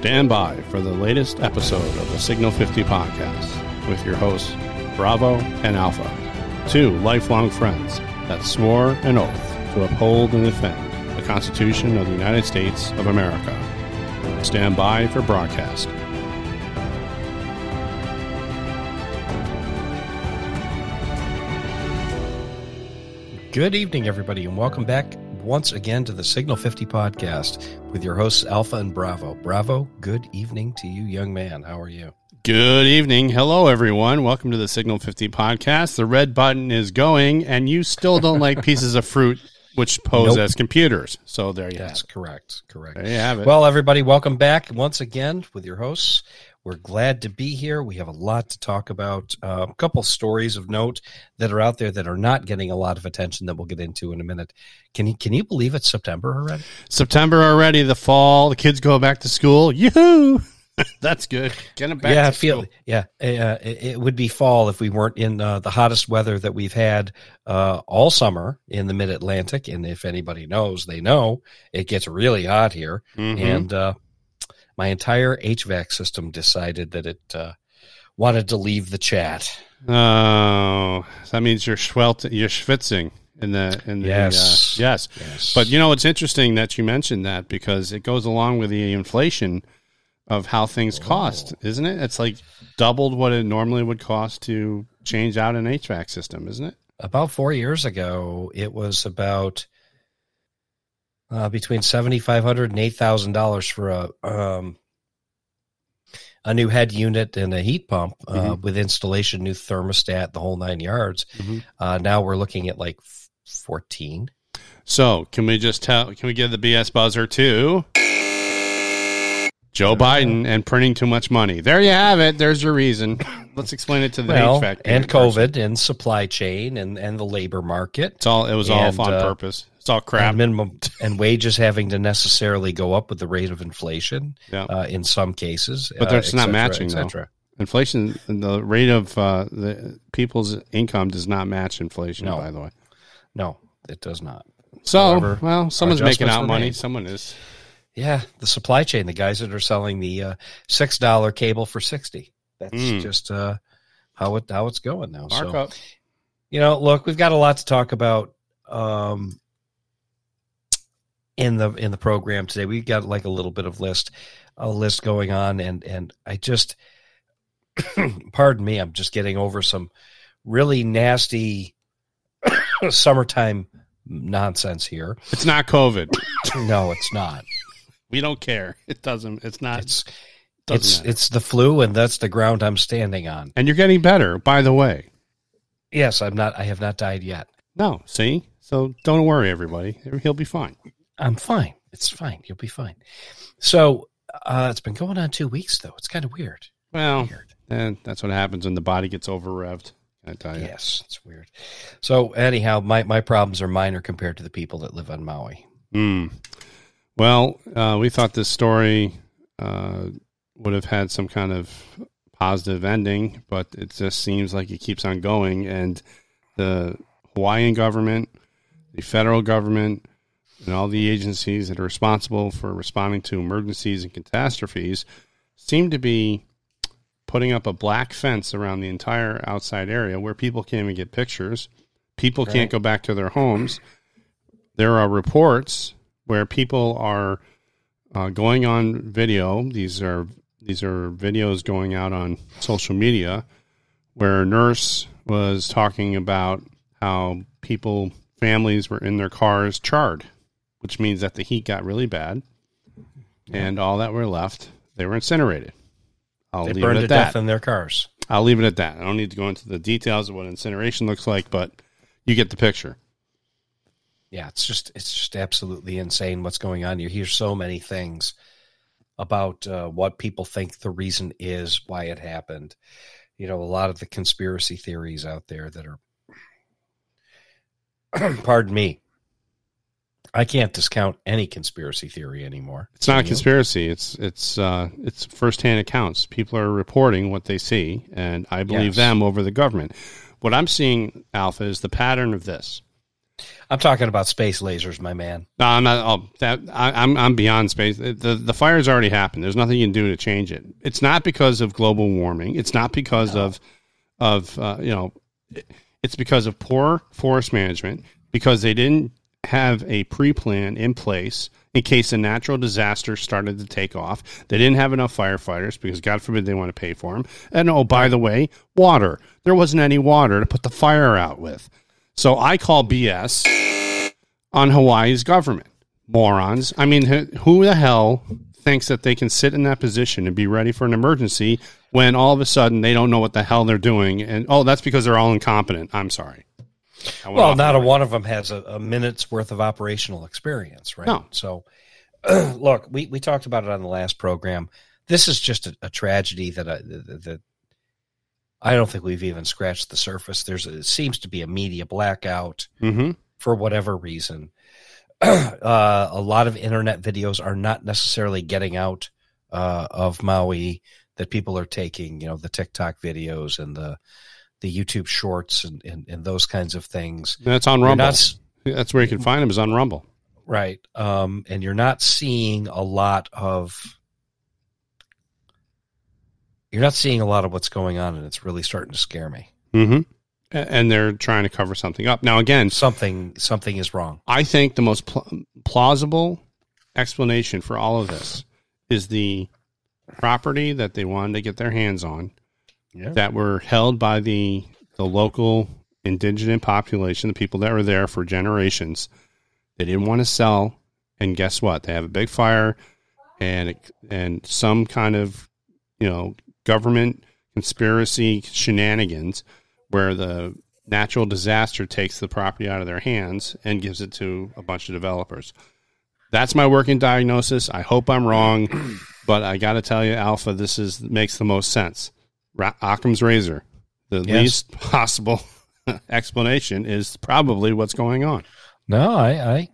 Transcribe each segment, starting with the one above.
Stand by for the latest episode of the Signal 50 podcast with your hosts, Bravo and Alpha, two lifelong friends that swore an oath to uphold and defend the Constitution of the United States of America. Stand by for broadcast. Good evening, everybody, and welcome back once again to the Signal 50 podcast with your hosts, Alpha and Bravo. Bravo, good evening to you, young man. How are you? Good evening. Hello, everyone. Welcome to the Signal 50 podcast. The red button is going, and you still don't like pieces of fruit which pose Nope. as computers. So there you have That's it. correct. Correct. There you have it. Well, everybody, welcome back once again with your hosts. We're glad to be here. We have a lot to talk about. Uh, a couple stories of note that are out there that are not getting a lot of attention that we'll get into in a minute. Can you can you believe it's September already? September already, the fall, the kids go back to school. Yoo-hoo! That's good. Get them back yeah, to feel school. yeah. Uh, it, it would be fall if we weren't in uh, the hottest weather that we've had uh, all summer in the Mid Atlantic. And if anybody knows, they know it gets really hot here. Mhm. And uh, my entire HVAC system decided that it uh, wanted to leave the chat. Oh, so that means you're schwelt, you're schwitzing in the in the Yes. uh, yes. Yes, But you know, it's interesting that you mentioned that because it goes along with the inflation of how things cost, isn't it? It's like doubled what it normally would cost to change out an HVAC system, isn't it? about four years ago, it was about uh, between seventy five hundred and eight thousand dollars for a um, a new head unit and a heat pump uh, with installation, new thermostat, the whole nine yards. Mhm. Uh, now we're looking at like fourteen. So, can we just tell? Can we give the BS buzzer to Joe Biden and printing too much money? There you have it. There's your reason. Let's explain it to the Well, HVAC and person. COVID and supply chain and and the labor market. It's all. It was all And, on uh, purpose. It's all crap. And minimum and wages having to necessarily go up with the rate of inflation Yeah. uh, in some cases, But uh, that's not cetera, matching, et cetera. Inflation, the rate of uh, the people's income does not match inflation. No. By the way, No, it does not. so However, well, someone's making out money. Someone is. Yeah, the supply chain, the guys that are selling the uh, six dollar cable for sixty. That's Mm. just uh, how it how it's going now. So you know, look, we've got a lot to talk about um, in the in the program today. We've got like a little bit of list a list going on, and and I just pardon me, I'm just getting over some really nasty summertime nonsense here. It's not COVID. No, it's not. We don't care. It doesn't. It's not. It's doesn't it's matter. it's the flu, and that's the ground I'm standing on. and you're getting better. By the way, Yes, I'm not. I have not died yet. no. See, so don't worry, everybody. He'll be fine. I'm fine. It's fine. You'll be fine. So uh, it's been going on two weeks, though. It's kind of weird. Well, Weird. and that's what happens when the body gets over revved. I tell you. Yes, it's weird. So anyhow, my my problems are minor compared to the people that live on Maui. Hmm. Well, uh, we thought this story uh, would have had some kind of positive ending, but it just seems like it keeps on going. And the Hawaiian government, the federal government, and all the agencies that are responsible for responding to emergencies and catastrophes seem to be putting up a black fence around the entire outside area where people can't even get pictures. People can't go back to their homes. There are reports where people are uh, going on video. These are these are videos going out on social media where a nurse was talking about how people families were in their cars charred, which means that the heat got really bad, and all that were left they were incinerated. I'll They leave burned it to that. death in their cars. I'll leave it at that. I don't need to go into the details of what incineration looks like, but you get the picture. Yeah, it's just it's just absolutely insane what's going on. You hear so many things about uh, what people think the reason is why it happened. You know, a lot of the conspiracy theories out there that are, pardon me, I can't discount any conspiracy theory anymore. It's not a conspiracy. It's it's uh, it's firsthand accounts. People are reporting what they see, and I believe Yes. them over the government. What I'm seeing, Alpha, is the pattern of this. I'm talking about space lasers, my man. No, I'm not. Oh, that I, I'm I'm beyond space. The the fire's already happened. There's nothing you can do to change it. It's not because of global warming. It's not because no. of of uh, you know. It's because of poor forest management. Because they didn't have a pre plan in place in case a natural disaster started to take off. They didn't have enough firefighters because, God forbid, they want to pay for them. And oh, by the way, water. There wasn't any water to put the fire out with. So I call BS on Hawaii's government. Morons. I mean, who the hell thinks that they can sit in that position and be ready for an emergency when all of a sudden they don't know what the hell they're doing? And oh, that's because they're all incompetent. I'm sorry. Well, not a one of them has a, a, minute's worth of operational experience, right? No. So, look, we, we talked about it on the last program. This is just a, a tragedy that I, that I don't think we've even scratched the surface. There's a, it seems to be a media blackout mm-hmm. for whatever reason. uh, a lot of internet videos are not necessarily getting out uh, of Maui that people are taking. You know, the TikTok videos and the the YouTube Shorts and, and, and those kinds of things. That's on Rumble. Not, That's where you can find them is on Rumble. Right. Um, and you're not seeing a lot of you're not seeing a lot of what's going on, and it's really starting to scare me. Mm-hmm. And they're trying to cover something up. Now, again, something something is wrong. I think the most pl- plausible explanation for all of this is the property that they wanted to get their hands on yeah. that were held by the the local indigenous population, the people that were there for generations. They didn't want to sell, and guess what? They have a big fire, and and some kind of you know government conspiracy shenanigans where the natural disaster takes the property out of their hands and gives it to a bunch of developers. That's my working diagnosis. I hope I'm wrong, but I got to tell you, Alpha, this is makes the most sense. Occam's razor. The yes. least possible explanation is probably what's going on. No, I, I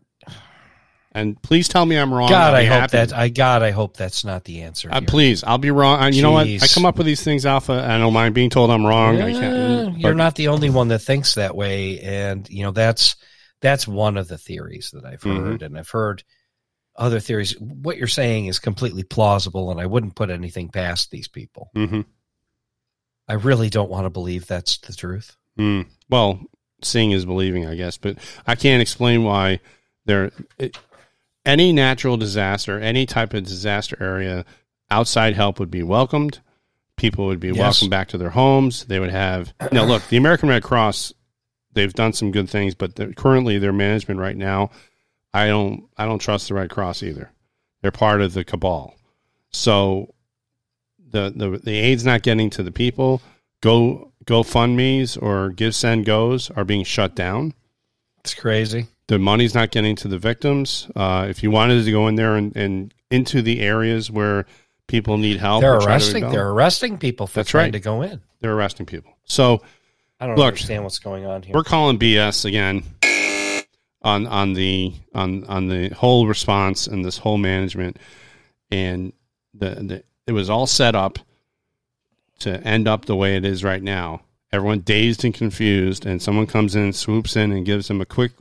and please tell me I'm wrong. God, I hope that I God, I hope that's not the answer. Uh, please, I'll be wrong. you Jeez. know what? I come up with these things, Alpha. I don't mind being told I'm wrong. Yeah, you're not the only one that thinks that way, and you know that's that's one of the theories that I've mm-hmm. heard, mm-hmm. and I've heard other theories. What you're saying is completely plausible, and I wouldn't put anything past these people. Mm-hmm. I really don't want to believe that's the truth. Mm. Well, seeing is believing, I guess, but I can't explain why there. It, any natural disaster, any type of disaster area, outside help would be welcomed. People would be yes. welcomed back to their homes. They would have now. Look, the American Red Cross, they've done some good things, but currently their management right now, I don't, I don't trust the Red Cross either. They're part of the cabal. So the the the aid's not getting to the people. Go GoFundmes or GiveSendGos are being shut down. It's crazy. The money's not getting to the victims. Uh, if you wanted to go in there and, and into the areas where people need help, they're arresting. They're arresting people for That's trying right. to go in. They're arresting people. So I don't look, understand what's going on here. We're calling BS again on on the on on the whole response and this whole management and the the it was all set up to end up the way it is right now. Everyone dazed and confused, and someone comes in, swoops in, and gives them a quick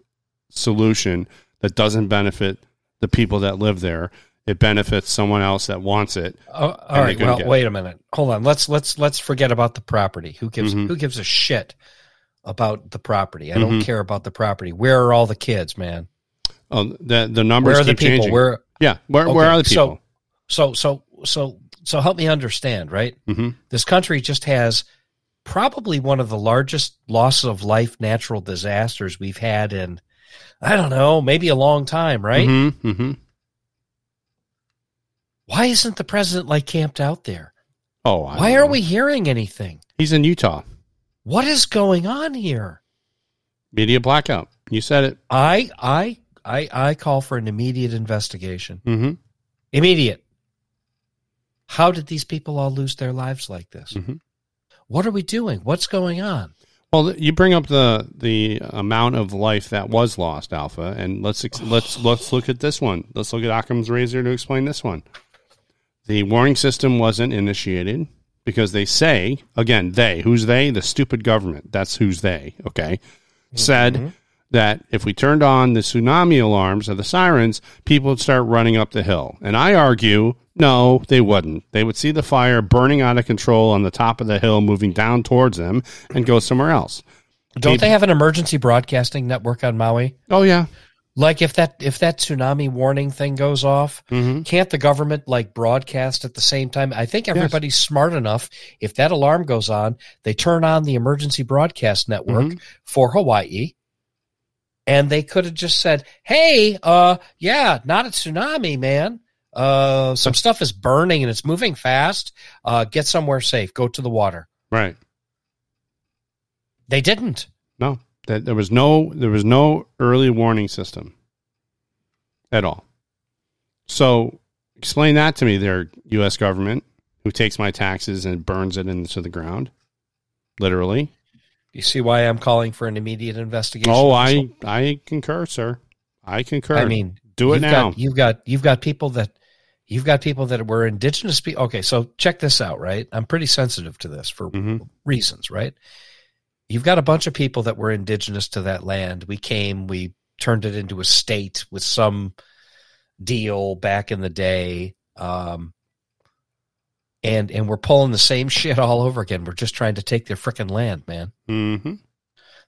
solution that doesn't benefit the people that live there. It benefits someone else that wants it. Oh, all right. Well, wait a minute. Hold on. Let's let's let's forget about the property. Who gives mm-hmm. who gives a shit about the property? I mm-hmm. don't care about the property. Where are all the kids, man? Oh, the the numbers where are the people? Changing. Where? Yeah. Where okay, where are the people? So so so so so help me understand, right? Mm-hmm. This country just has probably one of the largest loss of life natural disasters we've had in, I don't know, maybe a long time, right? Mm-hmm. Mm-hmm. Why isn't the president like camped out there? Oh, why aren't we hearing anything? He's in Utah. What is going on here? Media blackout. You said it. I I I I call for an immediate investigation. Mm-hmm. Immediate. How did these people all lose their lives like this? Mm-hmm. What are we doing? What's going on? Well, you bring up the the amount of life that was lost, Alpha, and let's let's let's look at this one. Let's look at Occam's razor to explain this one. The warning system wasn't initiated because they say again they who's they the stupid government that's who's they okay said mm-hmm. That if we turned on the tsunami alarms or the sirens, people would start running up the hill. And I argue, no, they wouldn't. They would see the fire burning out of control on the top of the hill, moving down towards them, and go somewhere else. Don't Maybe- they have an emergency broadcasting network on Maui? Oh yeah, Like if that if that tsunami warning thing goes off, mm-hmm. can't the government like broadcast at the same time? I think everybody's smart enough. If that alarm goes on, they turn on the emergency broadcast network Mhm. for Hawaii. And they could have just said, "Hey, uh yeah, not a tsunami, man. Uh some stuff is burning and it's moving fast. Uh get somewhere safe. Go to the water." right. They didn't. No, that there was no there was no early warning system at all. So explain that to me, there, U.S. government, who takes my taxes and burns it into the ground, literally. You see why I'm calling for an immediate investigation? Oh, I I concur, sir. I concur. I mean, do it you've now. Got, you've got you've got people that you've got people that were indigenous people. Okay, so check this out, right? I'm pretty sensitive to this for Mhm. reasons, right? You've got a bunch of people that were indigenous to that land. We came, we turned it into a state with some deal back in the day. Um, and and we're pulling the same shit all over again. We're just trying to take their frickin' land, man. Mm-hmm.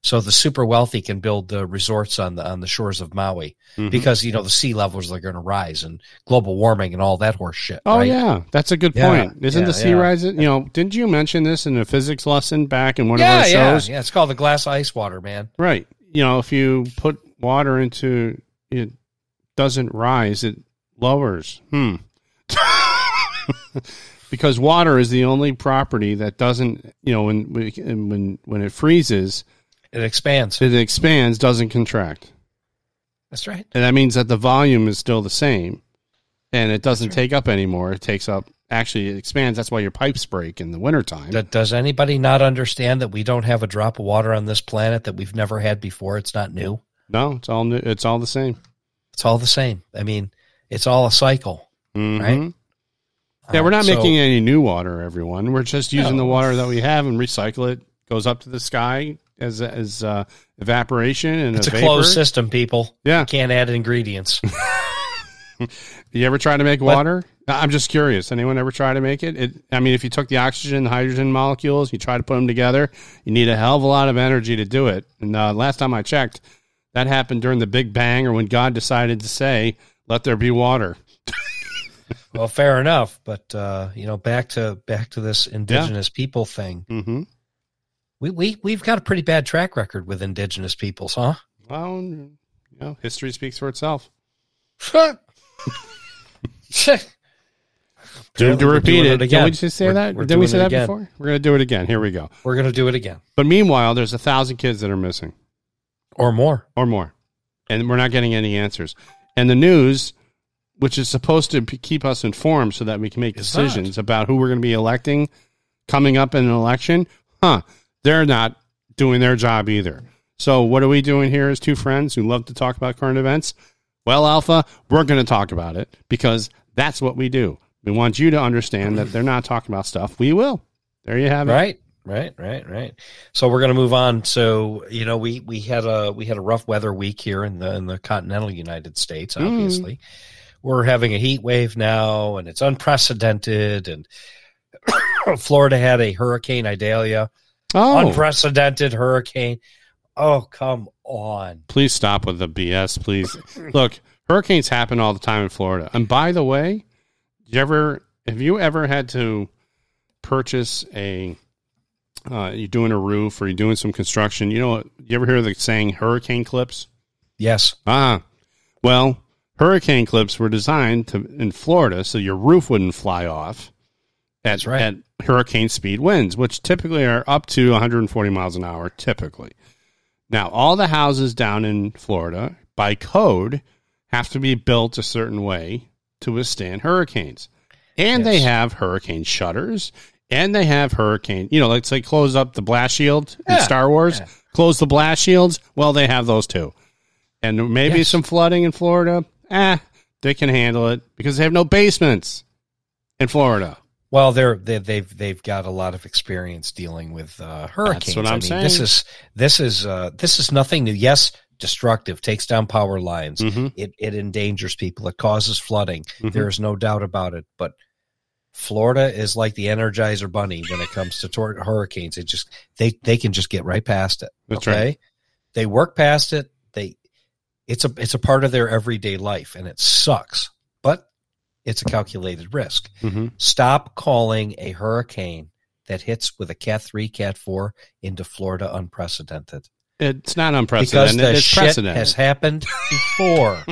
So the super wealthy can build the resorts on the on the shores of Maui Mhm. because you know the sea levels are going to rise and global warming and all that horse shit. Oh right? yeah, that's a good Yeah, point. Isn't yeah, the sea yeah. rising? You know, didn't you mention this in a physics lesson back in one yeah, of our yeah, shows? yeah. It's called the glass ice water, man. Right. You know, if you put water into it doesn't rise, it lowers. Hmm. because water is the only property that doesn't, you know, when when when it freezes, It expands. it expands, doesn't contract. That's right. And that means that the volume is still the same and it doesn't right. take up anymore. It takes up actually it expands. That's why your pipes break in the wintertime. Does anybody not understand that we don't have a drop of water on this planet that we've never had before? It's not new. no, it's all new, it's all the same. It's all the same. I mean, it's all a cycle. Mhm. Right? Yeah, we're not so- making any new water, everyone. We're just using No. the water that we have and recycle it. Goes up to the sky as as uh, evaporation and It's a vapor. closed system, people. Yeah. You can't add ingredients. You ever try to make water? I'm just curious. Anyone ever try to make it? it? I mean, if you took the oxygen, and hydrogen molecules, you try to put them together, you need a hell of a lot of energy to do it. And uh, last time I checked, that happened during the Big Bang, or when God decided to say, "Let there be water." well, fair enough, but uh, you know, back to back to this indigenous people thing. hmm We we we've got a pretty bad track record with indigenous peoples, huh? Well, you know, history speaks for itself. Doomed to repeat it. it Did we just say We're- that? we're Did we say that again. before? We're going to do it again. Here we go. We're gonna do it again But meanwhile, there's a thousand kids that are missing or more. or more, and we're not getting any answers. And the news, which is supposed to keep us informed so that we can make It's decisions about who we're going to be electing coming up in an election, huh? They're not doing their job either. So what are we doing here as two friends who love to talk about current events? Well, Alpha, we're going to talk about it because that's what we do. We want you to understand that they're not talking about stuff. We will. There you have it. Right, right, right, right. So we're gonna move on. So you know, we we had a we had a rough weather week here in the in the continental United States. Mm. We're having a heat wave now, and it's unprecedented. And Florida had a Hurricane Idalia, Oh, unprecedented hurricane. Oh come on! please stop with the BS, please. Look, hurricanes happen all the time in Florida. And by the way, you ever have you ever had to purchase a uh, you're doing a roof or you're doing some construction? You know, what- you ever hear the saying hurricane clips? Yes, Ah, well, hurricane clips were designed to in Florida so your roof wouldn't fly off at, That's right. at hurricane speed winds, which typically are up to 140 miles an hour. Typically, now all the houses down in Florida by code have to be built a certain way to withstand hurricanes, and they have hurricane shutters. And they have hurricane, you know, let's say close up the blast shield in Star Wars, yeah. close the blast shields. Well, they have those too and maybe Yes. some flooding in Florida. Eh, they can handle it because they have no basements in Florida. Well, they're they, they've they've got a lot of experience dealing with uh, hurricanes. what I'm I mean, This is this is uh, this is nothing new. Yes, destructive, takes down power lines. Mhm. It it endangers people. It causes flooding. Mhm. There is no doubt about it. But Florida is like the Energizer Bunny when it comes to tor- hurricanes. It just they they can just get right past it. That's okay, right. they work past it. They it's a it's a part of their everyday life, and it sucks. But it's a calculated risk. Mhm. Stop calling a hurricane that hits with a Cat three, Cat four into Florida unprecedented It's not because unprecedented. the it's shit precedent. has happened before.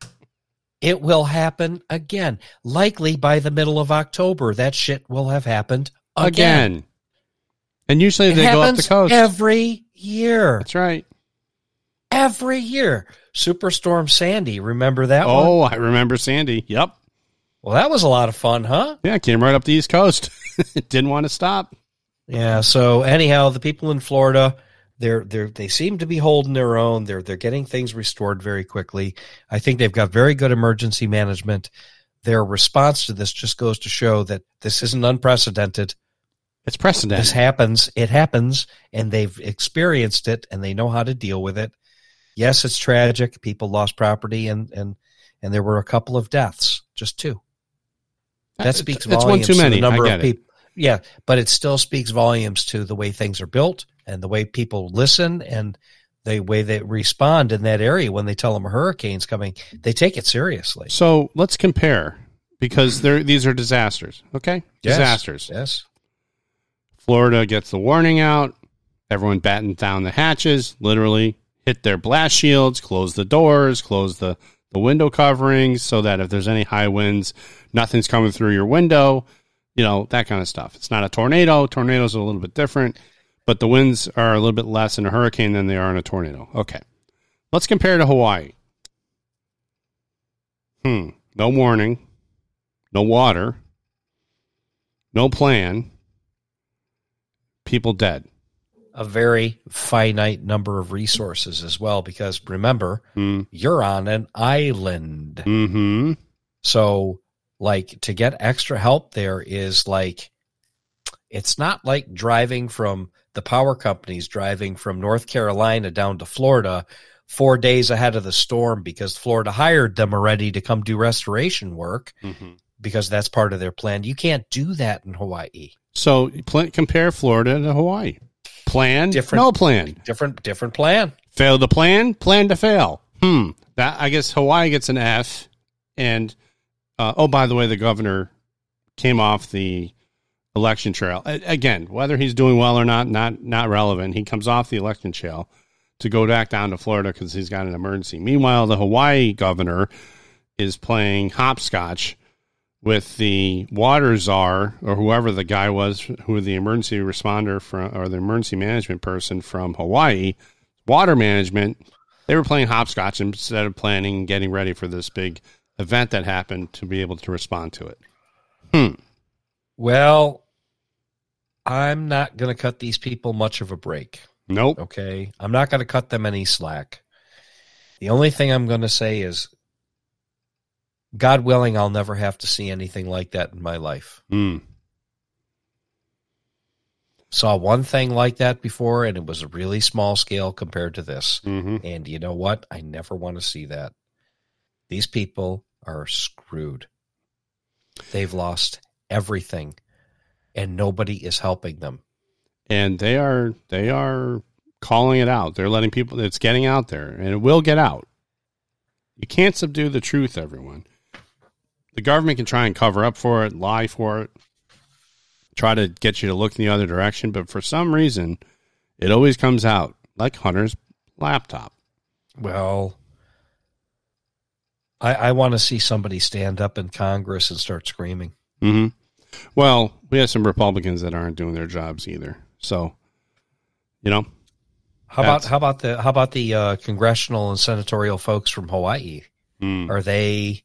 it will happen again. Likely by the middle of October, that shit will have happened again. again. And usually It they go up the coast. every year. That's right. Every year. Superstorm Sandy, remember that one? Oh, I remember Sandy. Yep. Well, that was a lot of fun, huh? Yeah, came right up the East Coast. Didn't want to stop. Yeah. So anyhow, the people in Florida, they're they're they seem to be holding their own. They're they're getting things restored very quickly. I think they've got very good emergency management. Their response to this just goes to show that this isn't unprecedented. It's precedent. This happens. It happens, and they've experienced it, and they know how to deal with it. Yes, it's tragic. People lost property, and and and there were a couple of deaths, just two. Uh, that speaks It's one volumes too many. to the number of get it. people. Yeah, but it still speaks volumes to the way things are built and the way people listen and the way they respond in that area when they tell them a hurricane's coming. They take it seriously. So let's compare because they're, these are disasters. Okay, Yes. disasters. Yes. Florida gets the warning out. Everyone batten down the hatches. Literally hit their blast shields, close the doors, close the the window coverings, so that if there's any high winds, nothing's coming through your window. You know that kind of stuff. It's not a tornado. Tornadoes are a little bit different, but the winds are a little bit less in a hurricane than they are in a tornado. Okay, let's compare to Hawaii. Hmm. No warning. No water. No plan. People dead. A very finite number of resources as well, because remember, Hmm. you're on an island. Mm-hmm. So, like, to get extra help there is like, it's not like driving from the power companies driving from North Carolina down to Florida four days ahead of the storm because Florida hired them already to come do restoration work Mm-hmm. because that's part of their plan. You can't do that in Hawaii. So pl- compare Florida to Hawaii. Plan, Different- no plan. Different, different plan. Fail to plan, plan to fail. Hmm. That I guess Hawaii gets an F. And uh, oh, by the way, the governor came off the election trail again. Whether he's doing well or not, not not relevant. He comes off the election trail to go back down to Florida because he's got an emergency. Meanwhile, the Hawaii governor is playing hopscotch with the water czar or whoever the guy was, who the emergency responder from or the emergency management person from Hawaii, water management. They were playing hopscotch instead of planning and getting ready for this big event that happened to be able to respond to it. Hmm. Well, I'm not going to cut these people much of a break. Nope. Okay. I'm not going to cut them any slack. The only thing I'm going to say is, God willing, I'll never have to see anything like that in my life. Hmm. Saw one thing like that before, and it was a really small scale compared to this. hmm And you know what? I never want to see that. These people are screwed. They've lost everything, and nobody is helping them. And they are they are calling it out. They're letting people. It's getting out there, and it will get out. You can't subdue the truth, everyone. The government can try and cover up for it, lie for it, try to get you to look in the other direction, but for some reason, it always comes out like Hunter's laptop. Well, I, I want to see somebody stand up in Congress and start screaming. hmm Well, we have some Republicans that aren't doing their jobs either. So, you know, How about how about the how about the uh, congressional and senatorial folks from Hawaii? mm, Are they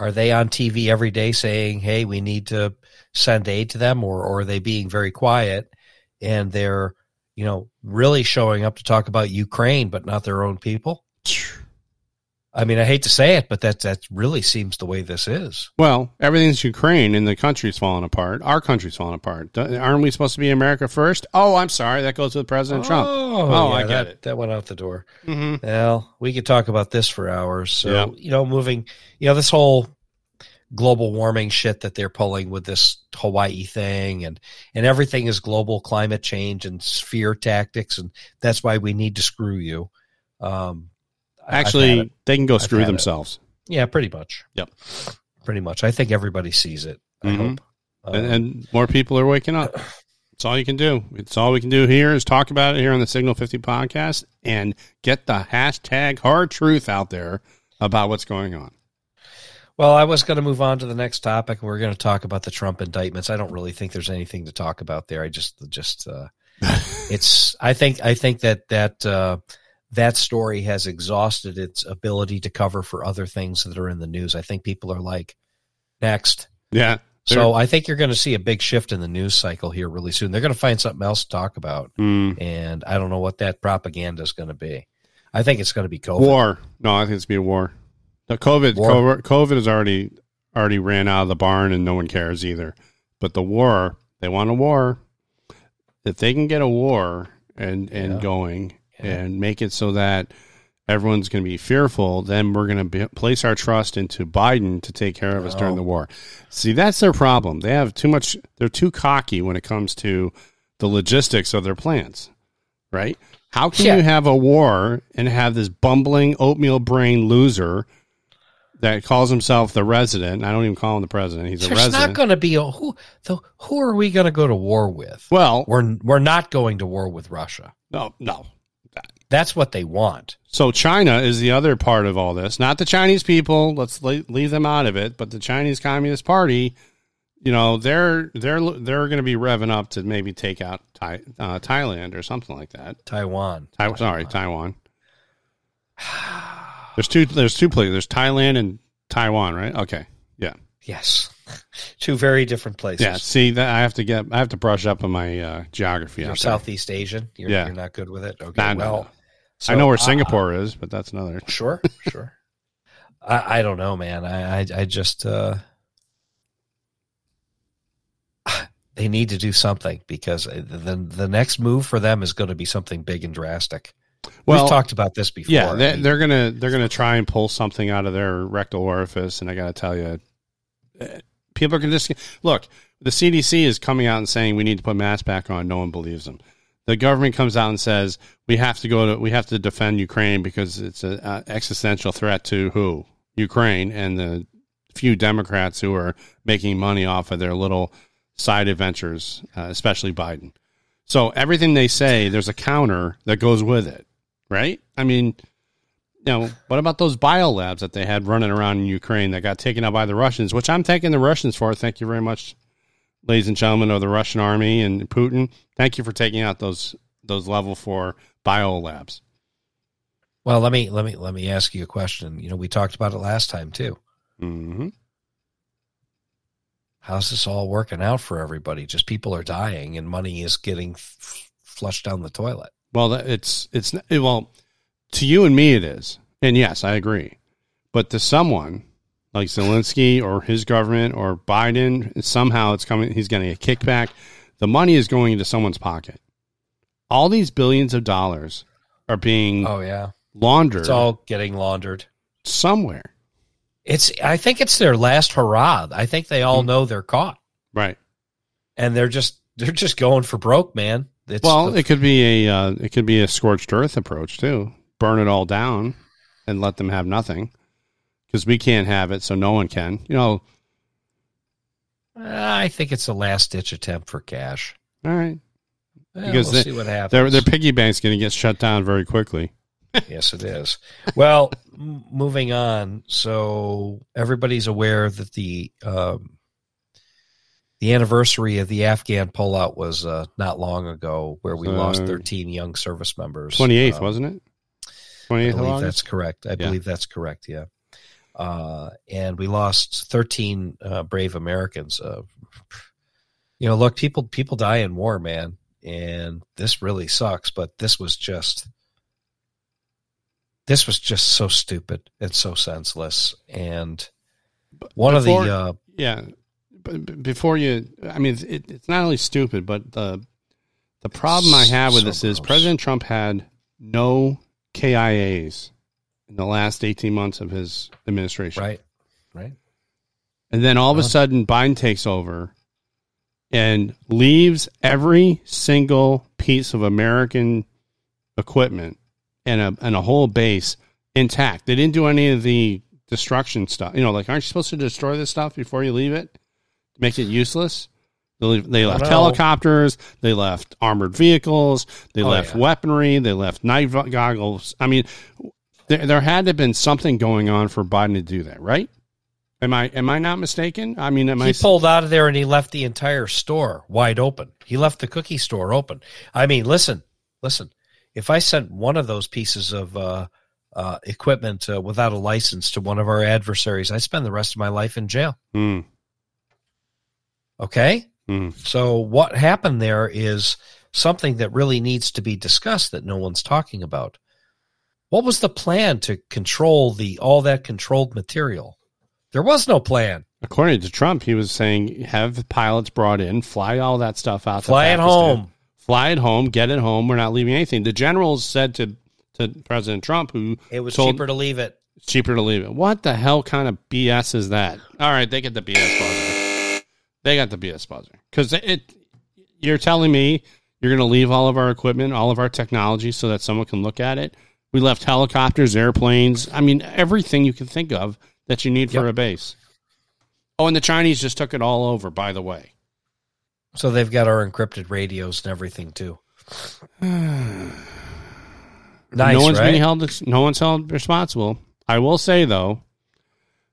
are they on TV every day saying, "Hey, we need to send aid to them," or, or are they being very quiet and they're you know really showing up to talk about Ukraine, but not their own people? I mean, I hate to say it, but that that really seems the way this is. Well, everything's Ukraine and the country's falling apart. Our country's falling apart. Aren't we supposed to be America first? Oh, I'm sorry. That goes with President Trump. Oh, I yeah, get that, it. That went out the door. Mm-hmm. Well, we could talk about this for hours. So, Yeah. you know, moving, you know, this whole global warming shit that they're pulling with this Hawaii thing and and everything is global climate change and sphere tactics and that's why we need to screw you. Um I- Actually, they can go I've screw had it. themselves. yeah, pretty much. Yep. Pretty much. I think everybody sees it. I Mhm. hope. Um, and, and more people are waking up. It's all you can do. It's all we can do here is talk about it here on the Signal 50 podcast and get the hashtag hard truth out there about what's going on. Well, I was going to move on to the next topic. We're going to talk about the Trump indictments. I don't really think there's anything to talk about there. I just, just, uh, it's. I think, I think that that uh, that story has exhausted its ability to cover for other things that are in the news. I think people are like, next. Yeah. So I think you're going to see a big shift in the news cycle here really soon. They're going to find something else to talk about, Mm, and I don't know what that propaganda is going to be. I think it's going to be COVID. war. No, I think it's be a war. The COVID, War. COVID, COVID has already already ran out of the barn and no one cares either. But the war, they want a war. If they can get a war and and Yeah. going Yeah. and make it so that everyone's going to be fearful, then we're going to place our trust into Biden to take care of us during the oh. war. See, that's their problem. They have too much. They're too cocky when it comes to the logistics of their plans. Right? How can Yeah. you have a war and have this bumbling oatmeal brain loser that calls himself the resident? I don't even call him the president. He's a There's resident. not going to be a who. The, who are we going to go to war with? well, We're we're not going to war with Russia. no, no. That's what they want. So China is the other part of all this. Not the Chinese people. Let's leave them out of it. But the Chinese Communist Party, you know, they're they're they're going to be revving up to maybe take out Thai, uh, Thailand or something like that. Taiwan. Tai- sorry, Taiwan. There's two. There's two places. There's Thailand and Taiwan, right? Okay. Yeah. Yes, two very different places. Yeah. See that I have to get. I have to brush up on my uh, geography. You're. Southeast Asian. You're, Yeah. you're not good with it. Okay. Nah, no, well, no. So, I know where uh, Singapore is, but that's another. Sure, sure. I, I don't know, man. I I, I just uh, they need to do something because the the next move for them is going to be something big and drastic. Well, We've talked about this before. Yeah, they, they're gonna they're gonna try and pull something out of their rectal orifice, and I got to tell you, people can just look. The CDC is coming out and saying we need to put masks back on. No one believes them. The government comes out and says we have to go to we have to defend Ukraine because it's an existential threat to who Ukraine and the few Democrats who are making money off of their little side adventures, uh, especially Biden. So everything they say, there's a counter that goes with it, right? I mean, you know, what about those biolabs that they had running around in Ukraine that got taken out by the Russians, which I'm thanking the Russians for. Thank you very much, ladies and gentlemen of the Russian army and Putin. Thank you for taking out those those level four biolabs. well, let me let me let me ask you a question. You know, we talked about it last time too. hmm How's this all working out for everybody? Just people are dying and money is getting f- flushed down the toilet. Well, it's it's well to you and me it is, and yes, I agree. But to someone like Zelensky or his government or Biden, somehow it's coming. He's getting a kickback. The money is going into someone's pocket. All these billions of dollars are being Oh yeah, laundered it's all getting laundered. somewhere. It's I think it's their last hurrah. I think they all Mhm. know they're caught Right. and they're just they're just going for broke, man. It's well, the- it could be a uh, it could be a scorched earth approach too. Burn it all down and let them have nothing because we can't have it, so no one can. You know. I think it's a last ditch attempt for cash. All right. Because we'll they- see what happens. Their their piggy bank's going to get shut down very quickly. yes, it is. Well, m- moving on. So everybody's aware that the um, the anniversary of the Afghan pullout was uh, not long ago, where we So- lost 13 young service members. Twenty eighth, Um, wasn't it? I Twenty eighth of believe that's correct. I Yeah. believe that's correct. Yeah. Uh, and we lost 13 uh, brave Americans. Uh, you know, look, people people die in war, man, and this really sucks. But this was just this was just so stupid and so senseless. And one Before- of the uh, Yeah, but before you, I mean, it's- it, it's not only stupid, but the the problem I have with So this is. President Trump had no KIAs in the last eighteen months of his administration, right, right, and then all of a Uh-huh. sudden Biden takes over and leaves every single piece of American equipment and a and a whole base intact. They didn't do any of the destruction stuff. You know, like aren't you supposed to destroy this stuff before you leave it? Make it useless. They, left helicopters. They left armored vehicles. They Oh, left yeah. weaponry. They left night goggles. I mean, there, there had to have been something going on for Biden to do that, right? Am I am I not mistaken? I mean, am I he pulled out of there and he left the entire store wide open. He left the cookie store open. I mean, listen, listen. If I sent one of those pieces of uh, uh, equipment uh, without a license to one of our adversaries, I'd spend the rest of my life in jail. Hmm, Okay. hmm. So what happened there is something that really needs to be discussed that no one's talking about. What was the plan to control the all that controlled material? There was no plan. According to Trump, he was saying have pilots brought in, fly all that stuff out, Fly it home. fly it home, get it home. We're not leaving anything. The generals said to to President Trump, who It was told- cheaper to leave it. cheaper to leave it. What the hell kind of BS is that? All right, they get the BS buzzer. They got the BS buzzer because it. You're telling me you're going to leave all of our equipment, all of our technology, so that someone can look at it. We left helicopters, airplanes. I mean, everything you can think of that you need for Yep. a base. Oh, and the Chinese just took it all over. By the way, So they've got our encrypted radios and everything too. Nice, no one's right? being held. No one's held responsible. I will say though,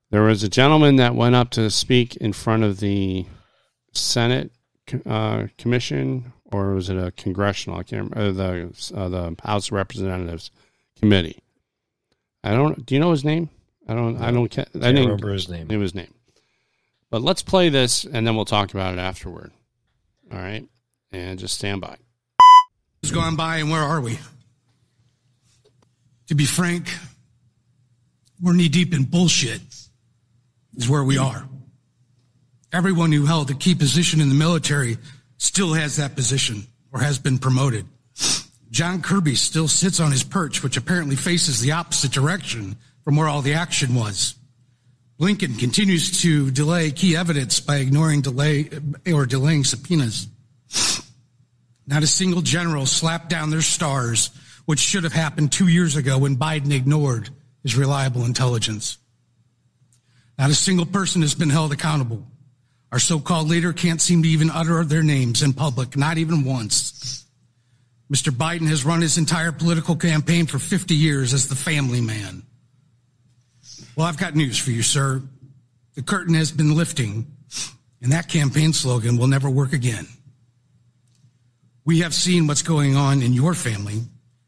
there was a gentleman that went up to speak in front of the Senate uh, commission, or was it a congressional? I can't remember the uh, the House of Representatives committee. I don't. Do you know his name? I don't. I don't. ca- I I didn't remember his name. knew his name. But let's play this, and then we'll talk about it afterward. All right, and just stand by. It's gone by and where are we? To be frank, we're knee deep in bullshit, is where we are. Everyone who held a key position in the military still has that position or has been promoted. John Kirby still sits on his perch, which apparently faces the opposite direction from where all the action was. Blinken continues to delay key evidence by ignoring delay or delaying subpoenas. Not a single general slapped down their stars, which should have happened two years ago when Biden ignored his reliable intelligence. Not a single person has been held accountable. Our so-called leader can't seem to even utter their names in public, not even once. Mr. Biden has run his entire political campaign for 50 years as the family man. Well, I've got news for you, sir. The curtain has been lifting, and that campaign slogan will never work again. We have seen what's going on in your family,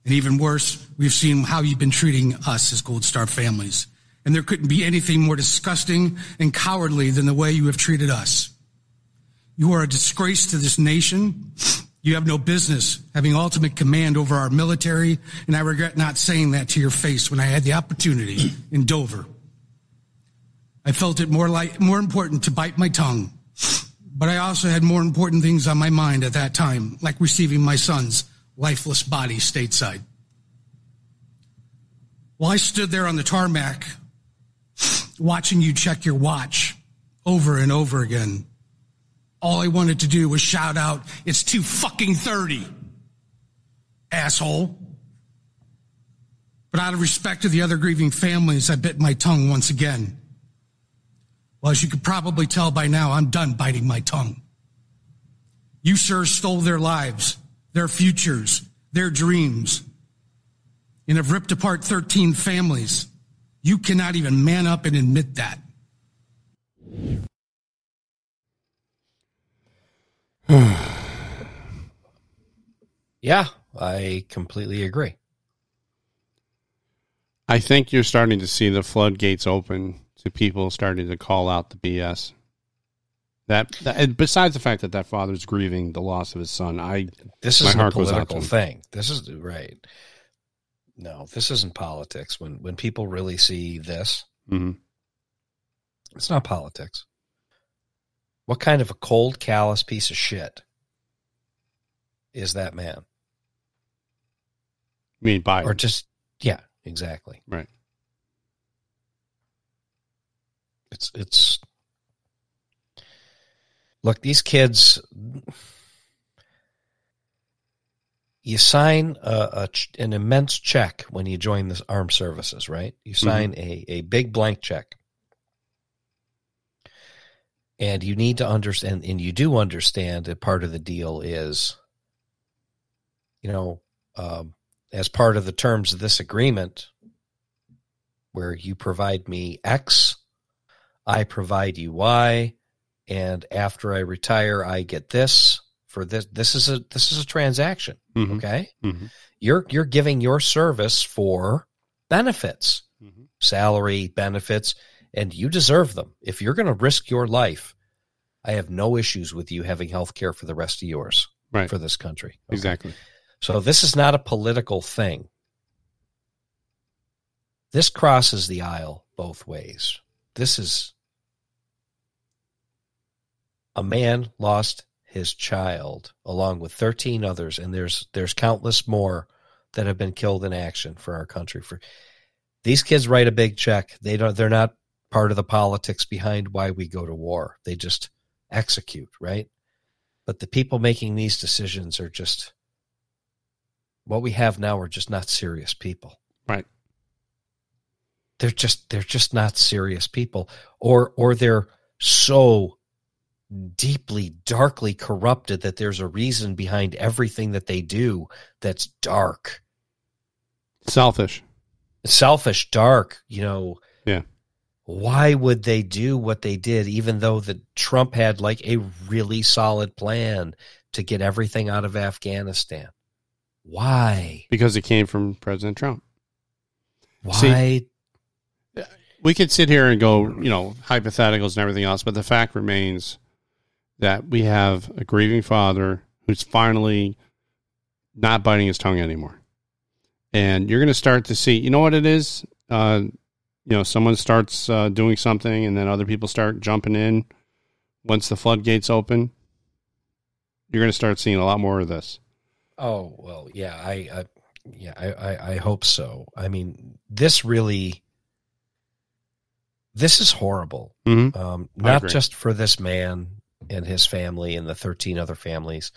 and even worse, we've seen how you've been treating us as Gold Star families. And there couldn't be anything more disgusting and cowardly than the way you have treated us. You are a disgrace to this nation. You have no business having ultimate command over our military, and I regret not saying that to your face when I had the opportunity in Dover. I felt it more like more important to bite my tongue but I also had more important things on my mind at that time, like receiving my son's lifeless body stateside. While I stood there on the tarmac, watching you check your watch over and over again, all I wanted to do was shout out, it's two fucking 30, asshole. But out of respect to the other grieving families, I bit my tongue once again. Well, as you could probably tell by now, I'm done biting my tongue. You, sir, stole their lives, their futures, their dreams, and have ripped apart 13 families. You cannot even man up and admit that. Yeah, I completely agree. I think you're starting to see the floodgates open to people starting to call out the BS. That, that and besides the fact that that father's grieving the loss of his son, I This is a heart goes out to political thing. This is right. No, this isn't politics. When when people really see this, hmm it's not politics. What kind of a cold, callous piece of shit is that man? I mean, Biden. Or just yeah, exactly. Right. It's it's look these kids. You sign a, a an immense check when you join the armed services, right? You mm-hmm. sign a, a big blank check. And you need to understand, and you do understand that part of the deal is, you know, um, as part of the terms of this agreement, where you provide me X, I provide you Y, and after I retire, I get this for this. This is a this is a transaction. Mhm. Okay, Mhm. you're you're giving your service for benefits, Mhm. salary, benefits, and you deserve them. If you're going to risk your life, I have no issues with you having health care for the rest of yours Right. for this country. Okay? Exactly. So this is not a political thing. This crosses the aisle both ways. This is a man lost his child along with 13 others and there's there's countless more that have been killed in action for our country for these kids write a big check they don't they're not part of the politics behind why we go to war they just execute right but the people making these decisions are just what we have now are just not serious people Right. they're just they're just not serious people or or they're so deeply darkly corrupted that there's a reason behind everything that they do that's dark Selfish. selfish dark you know Yeah. Why would they do what they did even though the trump had like a really solid plan to get everything out of afghanistan why Because it came from President Trump. why we could sit here and go, you know, hypotheticals and everything else, but the fact remains that we have a grieving father who's finally not biting his tongue anymore. And you're going to start to see, you know what it is? Uh, you know, someone starts uh, doing something and then other people start jumping in. Once the floodgates open, you're going to start seeing a lot more of this. Oh well, yeah, I, I yeah, I, I, I hope so. I mean, this really, this is horrible. Mm-hmm. Um, not just for this man and his family and the thirteen other families.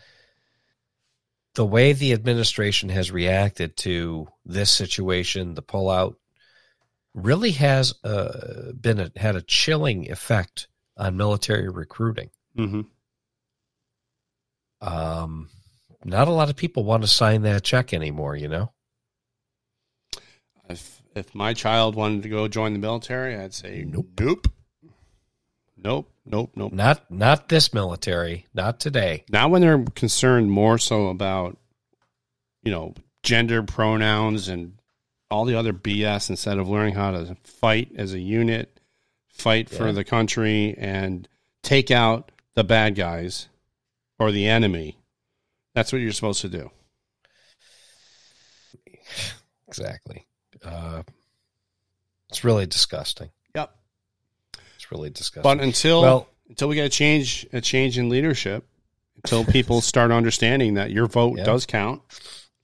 The way the administration has reacted to this situation, the pullout, really has uh, been a, had a chilling effect on military recruiting. Mm-hmm. Um, not a lot of people want to sign that check anymore. You know. If if my child wanted to go join the military, I'd say nope, nope, nope, nope, nope. Not not this military, not today. Not when they're concerned more so about, you know, gender pronouns and all the other BS instead of learning how to fight as a unit, fight for the country, and take out the bad guys or the enemy, that's what you're supposed to do. Exactly. Uh, it's really disgusting. Yep. It's really disgusting. But until well, until we get a change a change in leadership, until people start understanding that your vote Yeah. does count,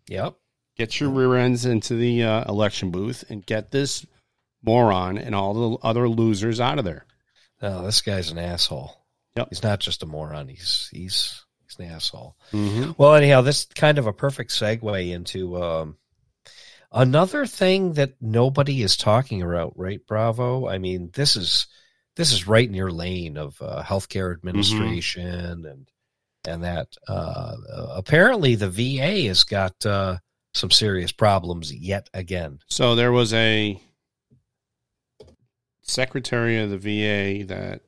yep. Get your rear ends into the uh, election booth and get this moron and all the other losers out of there. No, this guy's an asshole. Yep. He's not just a moron. He's he's he's an asshole. Mm-hmm. Well, anyhow, this is kind of a perfect segue into um, another thing that nobody is talking about, right? Bravo. I mean, this is this is right in your lane of uh, healthcare administration and and that. Uh, apparently, the VA has got uh, some serious problems yet again. So there was a secretary of the VA that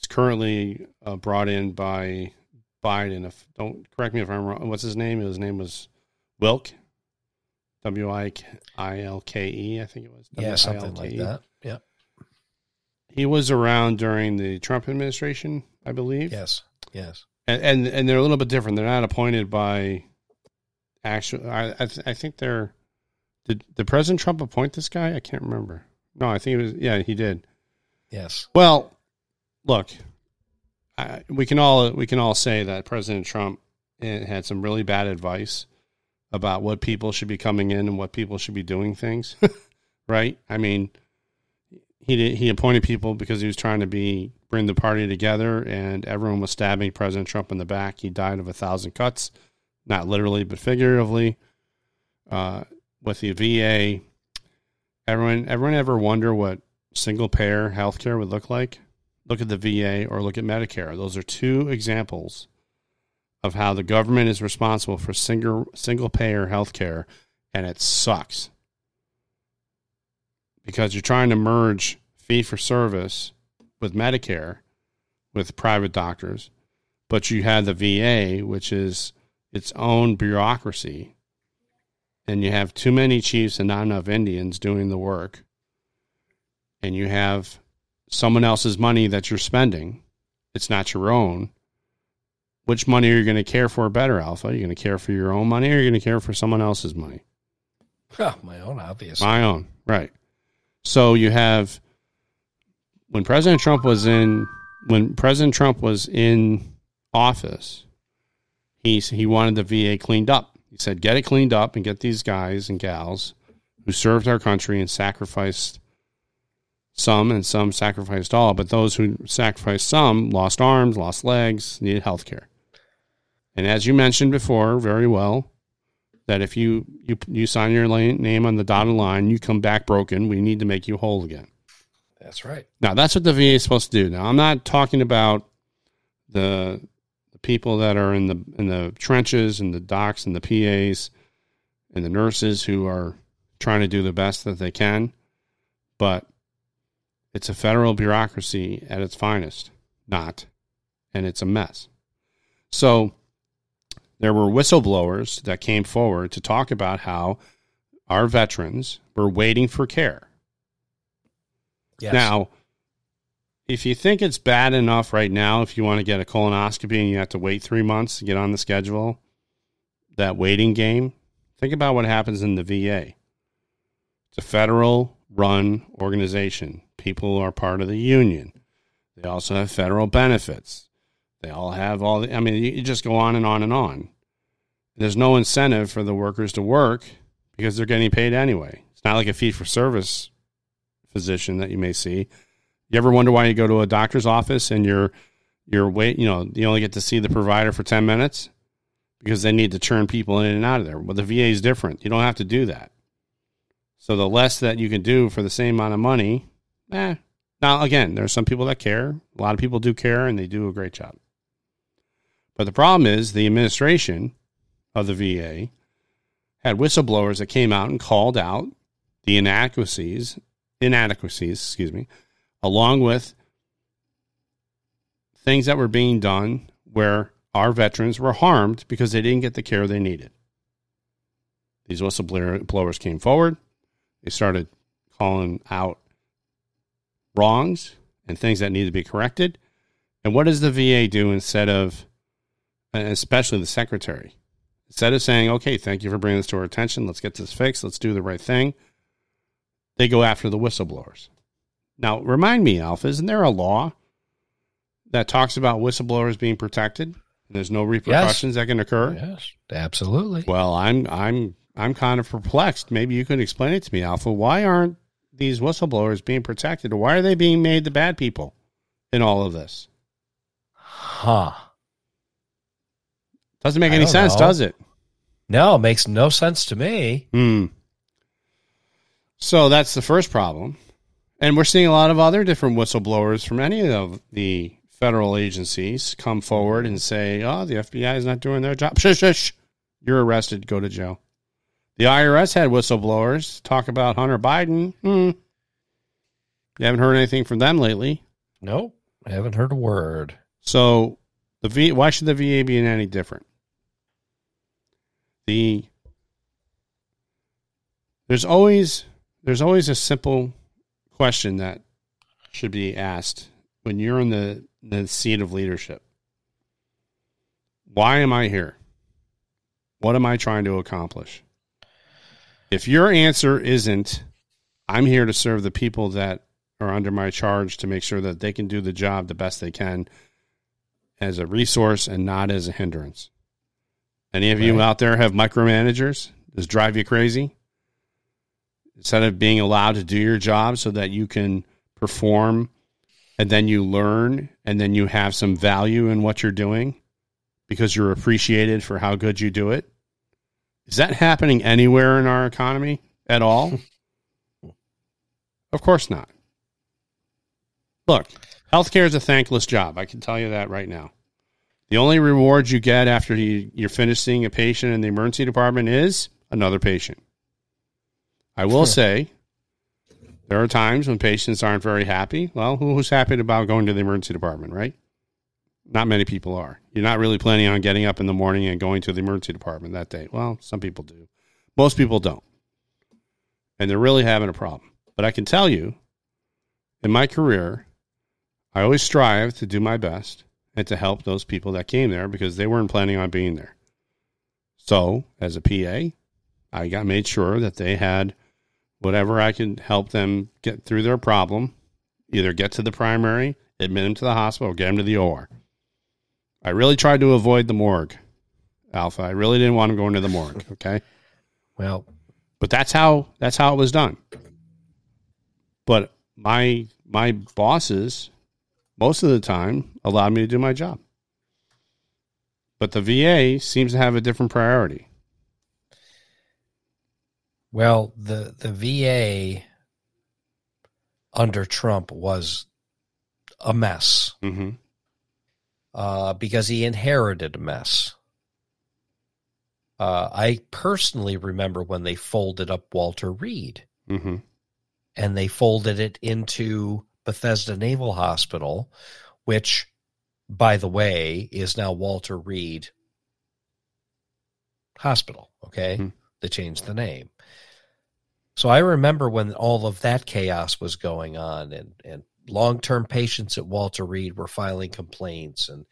is currently uh, brought in by Biden. If don't correct me if I'm wrong. What's his name? His name was Wilk. W i i l k e. I think it was. Yeah, something like that. Yeah. He was around during the Trump administration, I believe. Yes. Yes. and and, and they're a little bit different. They're not appointed by actual. I I, th- I think they're Did did President Trump appoint this guy? I can't remember. No, I think it was. Yeah, he did. Yes. Well, look, I, we can all we can all say that President Trump eh, had some really bad advice about what people should be coming in and what people should be doing things. right? I mean, he did, he appointed people because he was trying to be bring the party together, and everyone was stabbing President Trump in the back. He died of a thousand cuts, not literally but figuratively. Uh, with the VA, everyone everyone ever wonder what single payer healthcare would look like? Look at the VA or look at Medicare. Those are two examples of how the government is responsible for single single payer healthcare, and it sucks because you're trying to merge fee for service with Medicare with private doctors, but you have the VA, which is its own bureaucracy, and you have too many chiefs and not enough Indians doing the work, and you have someone else's money that you're spending, it's not your own. Which money are you going to care for better, Alpha? Are you going to care for your own money or are you going to care for someone else's money? Oh, my own, obviously. My own, right. So you have when President Trump was in when President Trump was in office, he he wanted the VA cleaned up. He said, "Get it cleaned up and get these guys and gals who served our country and sacrificed some and some sacrificed all, but those who sacrificed some lost arms, lost legs, needed health care." And as you mentioned before, very well, that if you you you sign your name on the dotted line, you come back broken. We need to make you whole again. That's right. Now that's what the VA is supposed to do. Now I'm not talking about the the people that are in the in the trenches and the docs and the PAs and the nurses who are trying to do the best that they can, but it's a federal bureaucracy at its finest, not, and it's a mess. So there were whistleblowers that came forward to talk about how our veterans were waiting for care. Yes. Now, if you think it's bad enough right now, if you want to get a colonoscopy and you have to wait three months to get on the schedule, that waiting game, think about what happens in the VA. It's a federal run organization. People are part of the union. They also have federal benefits. They all have all the, I mean, you just go on and on and on. There's no incentive for the workers to work because they're getting paid anyway. It's not like a fee for service physician that you may see. You ever wonder why you go to a doctor's office and you're you're wait, you know, you only get to see the provider for 10 minutes because they need to churn people in and out of there. Well, the VA is different. You don't have to do that. So the less that you can do for the same amount of money, eh. Now, again, there are some people that care. A lot of people do care and they do a great job. But the problem is the administration of the VA had whistleblowers that came out and called out the inadequacies, inadequacies, excuse me, along with things that were being done where our veterans were harmed because they didn't get the care they needed. These whistleblowers came forward. They started calling out wrongs and things that need to be corrected. And what does the VA do instead of, uh, especially the secretary? Instead of saying, okay, thank you for bringing this to our attention, let's get this fixed, let's do the right thing, they go after the whistleblowers. Now, remind me, Alpha, isn't there a law that talks about whistleblowers being protected? There's no repercussions yes. that can occur. Yes, absolutely. Well, I'm I'm I'm kind of perplexed. Maybe you could explain it to me, Alpha. Why aren't these whistleblowers being protected? Why are they being made the bad people in all of this? Huh. Doesn't make any sense, know. does it? No, it makes no sense to me. Hmm. So that's the first problem. And we're seeing a lot of other different whistleblowers from any of the federal agencies come forward and say, oh, the FBI is not doing their job. Shush, shush. You're arrested. Go to jail. The IRS had whistleblowers talk about Hunter Biden. Hmm. You haven't heard anything from them lately. Nope. I haven't heard a word. So the V why should the VA be any different? The there's always there's always a simple question that should be asked when you're in the, the seat of leadership. Why am I here? What am I trying to accomplish? If your answer isn't, I'm here to serve the people that are under my charge to make sure that they can do the job the best they can as a resource and not as a hindrance. Any of you out there have micromanagers? Does drive you crazy? Instead of being allowed to do your job so that you can perform and then you learn and then you have some value in what you're doing because you're appreciated for how good you do it. Is that happening anywhere in our economy at all? of course not. Look, healthcare is a thankless job. I can tell you that right now. The only reward you get after you, you're finished seeing a patient in the emergency department is another patient. I will say there are times when patients aren't very happy. Well, who's happy about going to the emergency department, right? Not many people are. You're not really planning on getting up in the morning and going to the emergency department that day. Well, some people do. Most people don't. And they're really having a problem. But I can tell you, in my career, I always strive to do my best and to help those people that came there because they weren't planning on being there. So, as a PA, I got made sure that they had whatever I could help them get through their problem, either get to the primary, admit them to the hospital, get them to the OR. I really tried to avoid the morgue, Alpha. I really didn't want them going to the morgue. Okay, Well, but that's how that's how it was done. But my my bosses, most of the time, allowed me to do my job. But the VA seems to have a different priority. Well, the the VA under Trump was a mess Mm-hmm. uh, because he inherited a mess. Uh, I personally remember when they folded up Walter Reed Mm-hmm. and they folded it into Bethesda Naval Hospital, which, by the way, is now Walter Reed Hospital. Okay. Hmm. They changed the name. So I remember when all of that chaos was going on and, and long term patients at Walter Reed were filing complaints. And,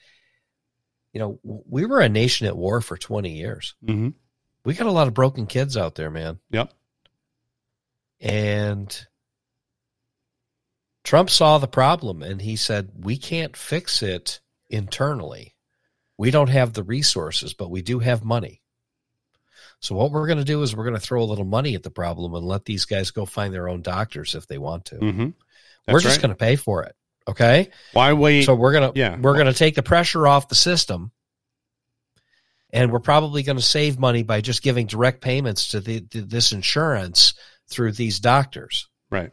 you know, we were a nation at war for 20 years. Mm-hmm. We got a lot of broken kids out there, man. Yep. And Trump saw the problem and he said, We can't fix it internally. We don't have the resources, but we do have money. So, what we're going to do is we're going to throw a little money at the problem and let these guys go find their own doctors if they want to. Mm-hmm. we're just going to pay for it. Okay. Why wait? So we're gonna yeah. we're gonna take the pressure off the system, and we're probably going to save money by just giving direct payments to, the, to this insurance through these doctors. right.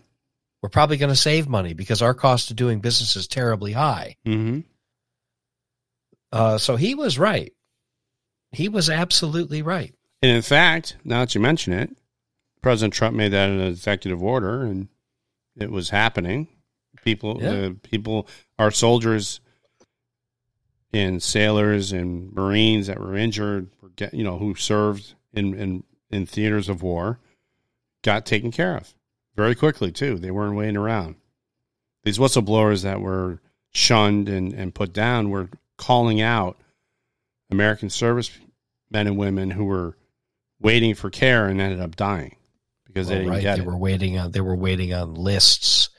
We're probably going to save money because our cost of doing business is terribly high. Mm-hmm. Uh, so he was right. He was absolutely right. And in fact, now that you mention it, President Trump made that an executive order, and it was happening. People, Yeah. the people, our soldiers and sailors and Marines that were injured, you know, who served in, in in theaters of war, got taken care of very quickly too. They weren't waiting around. These whistleblowers that were shunned and, and put down were calling out American service men and women who were waiting for care and ended up dying because they didn't right. get They it. were waiting on they were waiting on lists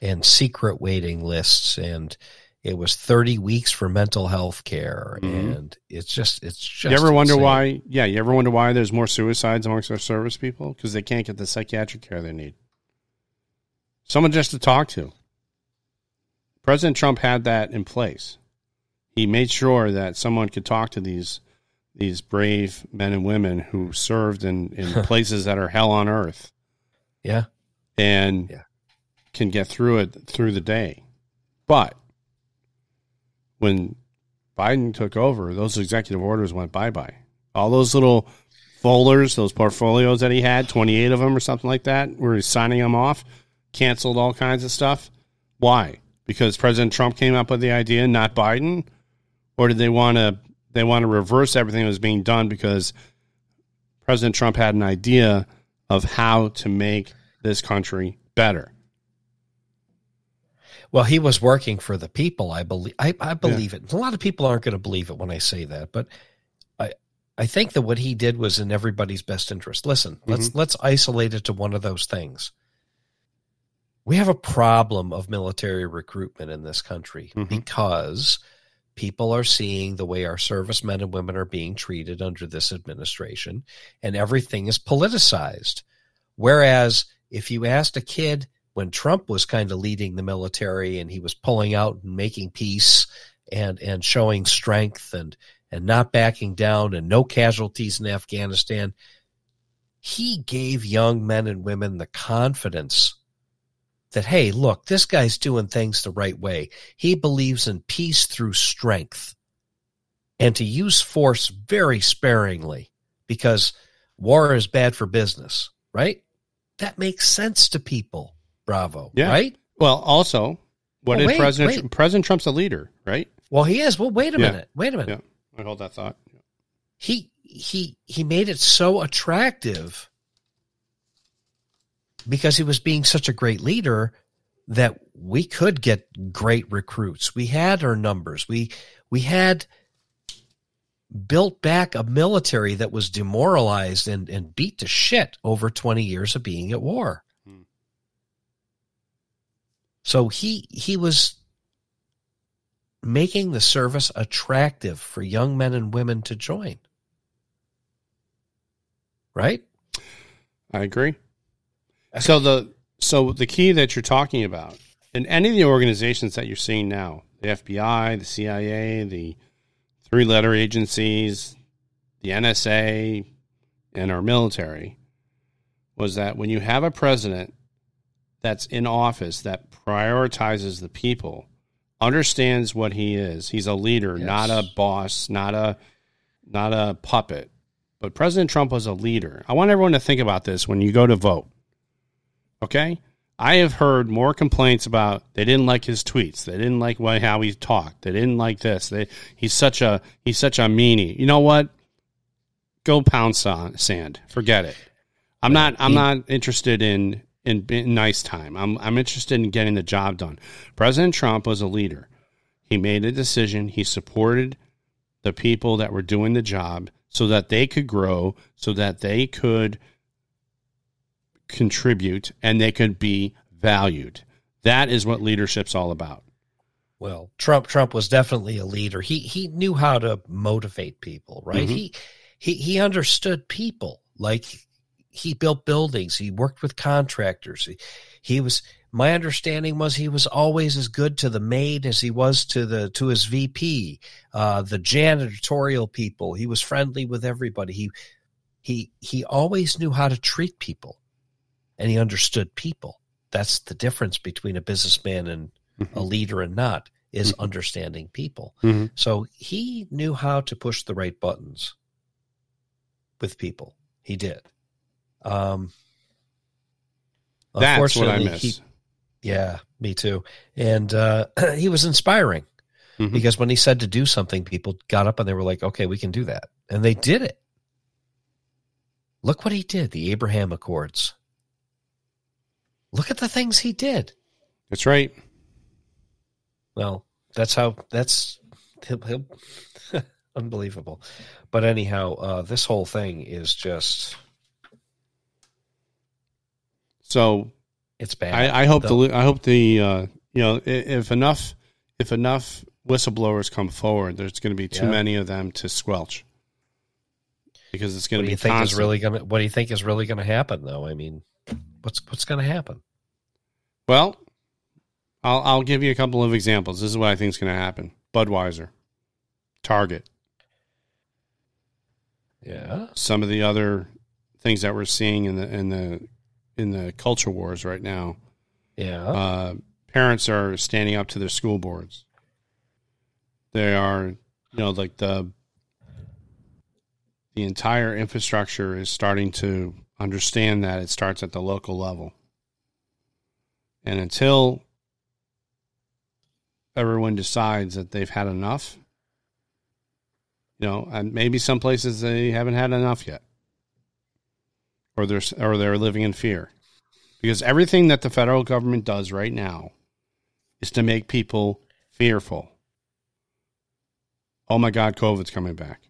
and secret waiting lists and it was 30 weeks for mental health care Mhm. and it's just it's just you ever wonder why? Yeah, you ever wonder why there's more suicides amongst our service people? Because they can't get the psychiatric care they need. Someone just to talk to. President Trump had that in place. He made sure that someone could talk to these these brave men and women who served in, in places that are hell on earth Yeah. and Yeah. can get through it through the day. But when Biden took over, those executive orders went bye bye. All those little folders, those portfolios that he had, 28 of them or something like that, where he's signing them off, canceled all kinds of stuff. Why? Because President Trump came up with the idea, not Biden? Or did they want to they want to reverse everything that was being done because President Trump had an idea of how to make this country better? Well, he was working for the people. I believe. I, I believe it. A lot of people aren't going to believe it when I say that, but I, I think that what he did was in everybody's best interest. Listen, let's let's isolate it to one of those things. We have a problem of military recruitment in this country Mhm. because people are seeing the way our servicemen and women are being treated under this administration, and everything is politicized. Whereas if you asked a kid when Trump was kind of leading the military and he was pulling out and making peace and and showing strength and and not backing down and no casualties in Afghanistan, he gave young men and women the confidence that, hey, look, this guy's doing things the right way. He believes in peace through strength and to use force very sparingly because war is bad for business, right? That makes sense to people. Bravo. Yeah. Right? Well, also, what if wait, President wait. President Trump's a leader, right? Well, he is. Well, wait a Yeah. minute. Wait a minute. Yeah. I hold that thought. he he he made it so attractive because he was being such a great leader that we could get great recruits. We had our numbers. We we had built back a military that was demoralized and, and beat to shit over 20 years of being at war. Hmm. So he he was making the service attractive for young men and women to join. Right? I agree. So the so the key that you're talking about in any of the organizations that you're seeing now, the FBI, the CIA, the three letter agencies, the NSA, and our military, was that when you have a president that's in office that prioritizes the people, understands what he is, he's a leader, Yes. not a boss, not a not a puppet. But President Trump was a leader. I want everyone to think about this when you go to vote. Okay? I have heard more complaints about they didn't like his tweets. They didn't like what, how he talked. They didn't like this. They, he's such a he's such a meanie. You know what? Go pound sa- sand. Forget it. I'm not I'm mm. not interested in in being nice time. I'm I'm interested in getting the job done. President Trump was a leader. He made a decision. He supported the people that were doing the job so that they could grow, so that they could contribute and they could be valued. That is what leadership's all about. Well, Trump Trump was definitely a leader. He he knew how to motivate people, right? Mhm. He he he understood people. Like he built buildings, he worked with contractors. He, he was my understanding was he was always as good to the maid as he was to the to his VP, uh, the janitorial people. He was friendly with everybody. He he he always knew how to treat people, and he understood people. That's the difference between a businessman and a leader and not is Mhm. understanding people. Mhm. So he knew how to push the right buttons with people. He did. Um, That's what I miss. he- yeah, me too. And uh, he was inspiring Mhm. because when he said to do something, people got up and they were like, "Okay, we can do that," and they did it. Look what he did. The Abraham Accords. Look at the things he did. That's right. Well, that's how that's he'll, he'll, unbelievable. But anyhow, uh, this whole thing is just So it's bad. I, I hope The- the I hope the uh, you know if enough if enough whistleblowers come forward, there's going to be too Yeah. many of them to squelch because it's going to be think is really going to what do you think is really going to happen though? I mean, what's what's going to happen? Well, I'll I'll give you a couple of examples. This is what I think is going to happen. Budweiser, Target, Yeah. some of the other things that we're seeing in the in the in the culture wars right now. Yeah. Uh, parents are standing up to their school boards. They are, you know, like the the entire infrastructure is starting to understand that it starts at the local level. And until everyone decides that they've had enough, you know, and maybe some places they haven't had enough yet, or they're or they're living in fear, because everything that the federal government does right now is to make people fearful. Oh my God, COVID's coming back.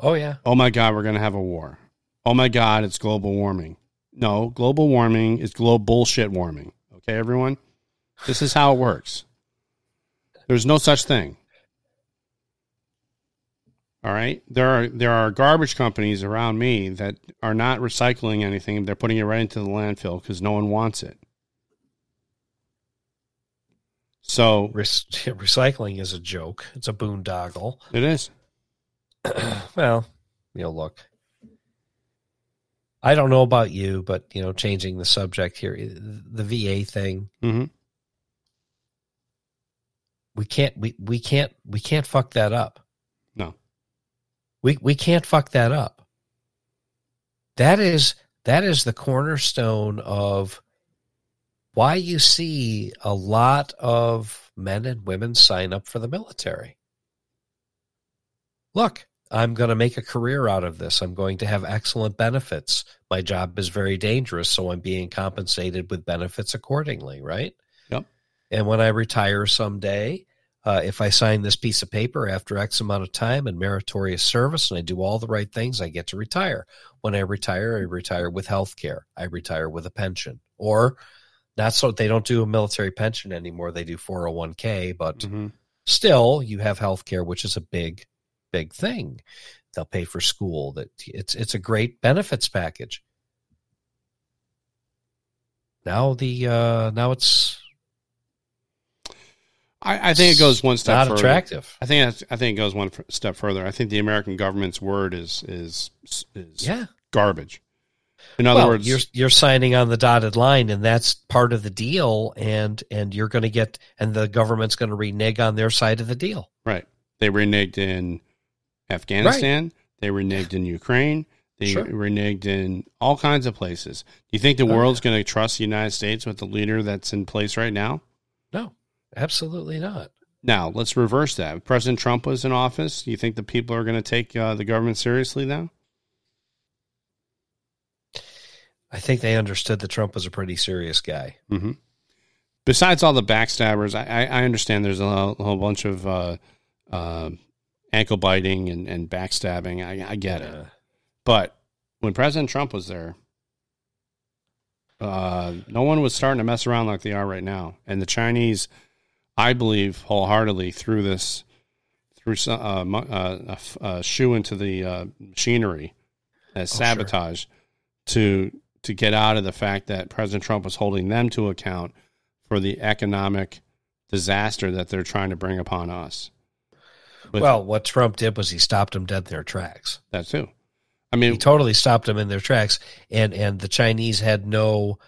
Oh yeah. Oh my God, we're going to have a war. Oh my God, it's global warming. No, global warming is global bullshit warming. Okay, everyone? This is how it works. There's no such thing. All right. There are there are garbage companies around me that are not recycling anything. They're putting it right into the landfill because no one wants it. So Re- recycling is a joke. It's a boondoggle. it is. well, you know, look. I don't know about you, but you know, changing the subject here, the VA thing, hmm we can't we, we can't we can't fuck that up. No. We we can't fuck that up. That is that is the cornerstone of why you see a lot of men and women sign up for the military. Look, I'm going to make a career out of this. I'm going to have excellent benefits. My job is very dangerous, so I'm being compensated with benefits accordingly, right? Yep. And when I retire someday, uh, if I sign this piece of paper after X amount of time and meritorious service and I do all the right things, I get to retire. When I retire, I retire with health care. I retire with a pension. Or not so they don't do a military pension anymore. They do 401k, but hmm still you have health care, which is a big, big thing. They'll pay for school. That it's it's a great benefits package. Now the uh now it's I, I think it goes one step not further. attractive. I think I think it goes one step further. I think the American government's word is is is Yeah. garbage. In other well, words, you're you're signing on the dotted line, and that's part of the deal, and and you're going to get, and the government's going to renege on their side of the deal. right? They reneged in Afghanistan. They reneged in Ukraine. They Sure. reneged in all kinds of places. Do you think the Oh, world's going to trust the United States with the leader that's in place right now? No, absolutely not. Now let's reverse that. If President Trump was in office, do you think the people are going to take uh, the government seriously now? I think they understood that Trump was a pretty serious guy. hmm Besides all the backstabbers, I, I understand there's a whole, whole bunch of uh, uh, ankle biting and, and backstabbing. I, I get it. Uh, But when President Trump was there, uh, no one was starting to mess around like they are right now. And the Chinese, I believe wholeheartedly, threw this threw some, uh, uh, a, f- a shoe into the uh, machinery as Oh, sure. sabotage to to get out of the fact that President Trump was holding them to account for the economic disaster that they're trying to bring upon us. With well, what Trump did was he stopped them dead in their tracks. that too. I mean, He totally stopped them in their tracks, and and the Chinese had no,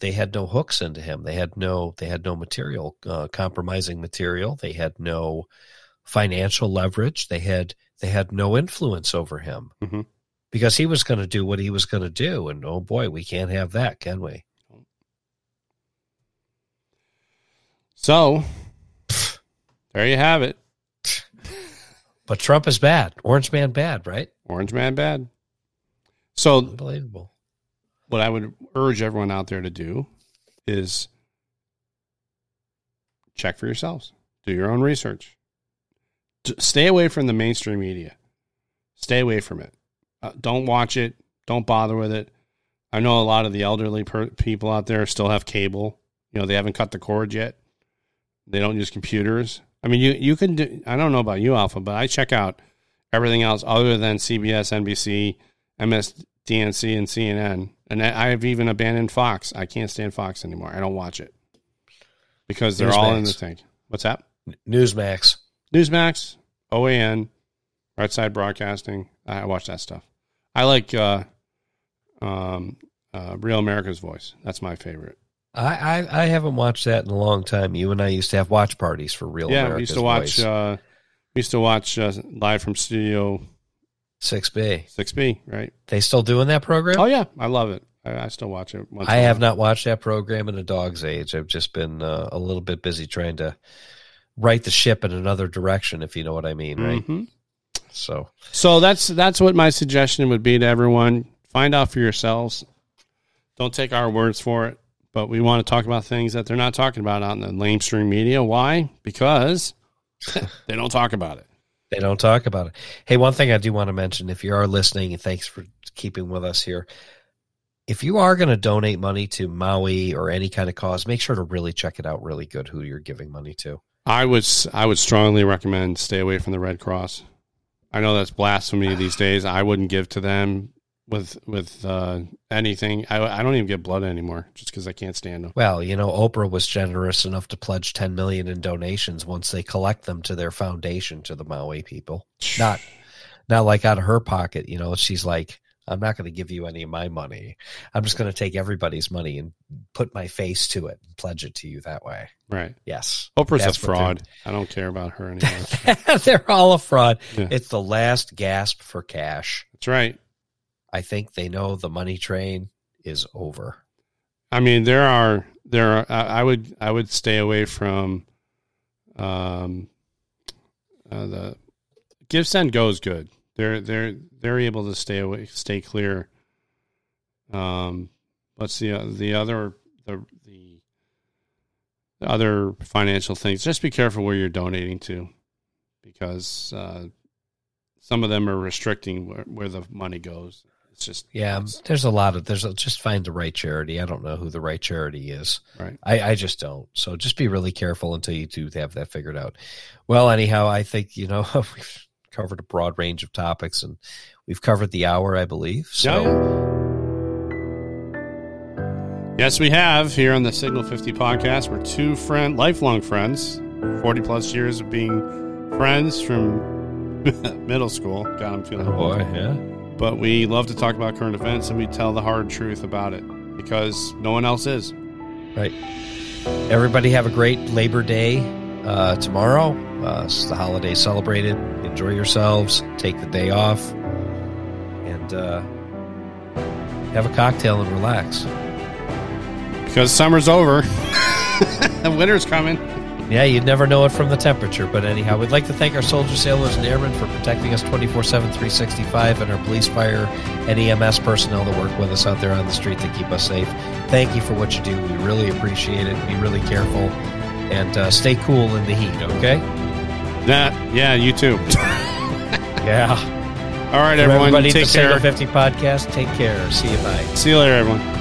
they had no hooks into him. They had no, they had no material, uh, compromising material. They had no financial leverage. They had they had no influence over him Mhm. because he was going to do what he was going to do. And oh boy, we can't have that, can we? So there you have it. But Trump is bad. Orange man bad, right? Orange man bad. So Unbelievable. what I would urge everyone out there to do is check for yourselves. Do your own research. Stay away from the mainstream media. Stay away from it. Uh, don't watch it. Don't bother with it. I know a lot of the elderly per- people out there still have cable. You know, they haven't cut the cord yet. They don't use computers. I mean, you you can do. I don't know about you, Alpha, but I check out everything else other than CBS, NBC, MSDNC, and CNN. And I- I've even abandoned Fox. I can't stand Fox anymore. I don't watch it because they're all in the tank. What's that? Newsmax. Newsmax, OAN, Right Side Broadcasting. I watch that stuff. I like uh, um, uh, Real America's Voice. That's my favorite. I, I I haven't watched that in a long time. You and I used to have watch parties for real. yeah, we used to watch. Uh, we used to watch uh, live from Studio Six B. Six B. Right? They still doing that program? Oh yeah, I love it. I, I still watch it. Once I have not watched that program in a dog's age. I've just been uh, a little bit busy trying to right the ship in another direction, if you know what I mean, right? Mhm. So So that's that's what my suggestion would be to everyone. Find out for yourselves. Don't take our words for it. But we want to talk about things that they're not talking about out in the mainstream media. Why? Because they don't talk about it. They don't talk about it. Hey, one thing I do want to mention if you are listening, and thanks for keeping with us here. If you are going to donate money to Maui or any kind of cause, make sure to really check it out really good who you're giving money to. I would I would strongly recommend stay away from the Red Cross. I know that's blasphemy these days. I wouldn't give to them with with uh, anything. I, I don't even get blood anymore just because I can't stand them. Well, you know, Oprah was generous enough to pledge 10 million in donations once they collect them to their foundation to the Maui people. Not not like out of her pocket, you know, she's like I'm not going to give you any of my money. I'm just going to take everybody's money and put my face to it and pledge it to you that way. Right. Yes. Oprah's That's a fraud. I don't care about her anymore. They're all a fraud. Yeah. It's the last gasp for cash. that's right. I think they know the money train is over. I mean, there are there are. I would I would stay away from, um, uh, the GiveSendGo is good. They're they're they're able to stay away, stay clear. Um, what's the the other the the, the other financial things? Just be careful where you're donating to, because uh, some of them are restricting where, where the money goes. It's just Yeah, it's- there's a lot of there's a, just find the right charity. I don't know who the right charity is. right. I, I just don't. So just be really careful until you do have that figured out. Well, anyhow, I think you know we've covered a broad range of topics and we've covered the hour, I believe. So Yes, we have here on the Signal 50 podcast. We're two friend, lifelong friends, 40 plus years of being friends from middle school. God, I'm feeling oh old. boy, yeah. But we love to talk about current events and we tell the hard truth about it because no one else is. Right. Everybody have a great Labor Day uh, tomorrow. Uh, it's the holiday celebrated. Enjoy yourselves. Take the day off, and uh, have a cocktail and relax. Because summer's over, and winter's coming. Yeah, you'd never know it from the temperature. But anyhow, we'd like to thank our soldiers, sailors, and airmen for protecting us 24 7, 365, and our police, fire, and EMS personnel that work with us out there on the street to keep us safe. Thank you for what you do. We really appreciate it. Be really careful and uh, stay cool in the heat, okay? That, yeah, you too. Yeah. All right, everyone. everybody Take the care. 50 podcast, take care. See you. Bye. See you later, everyone.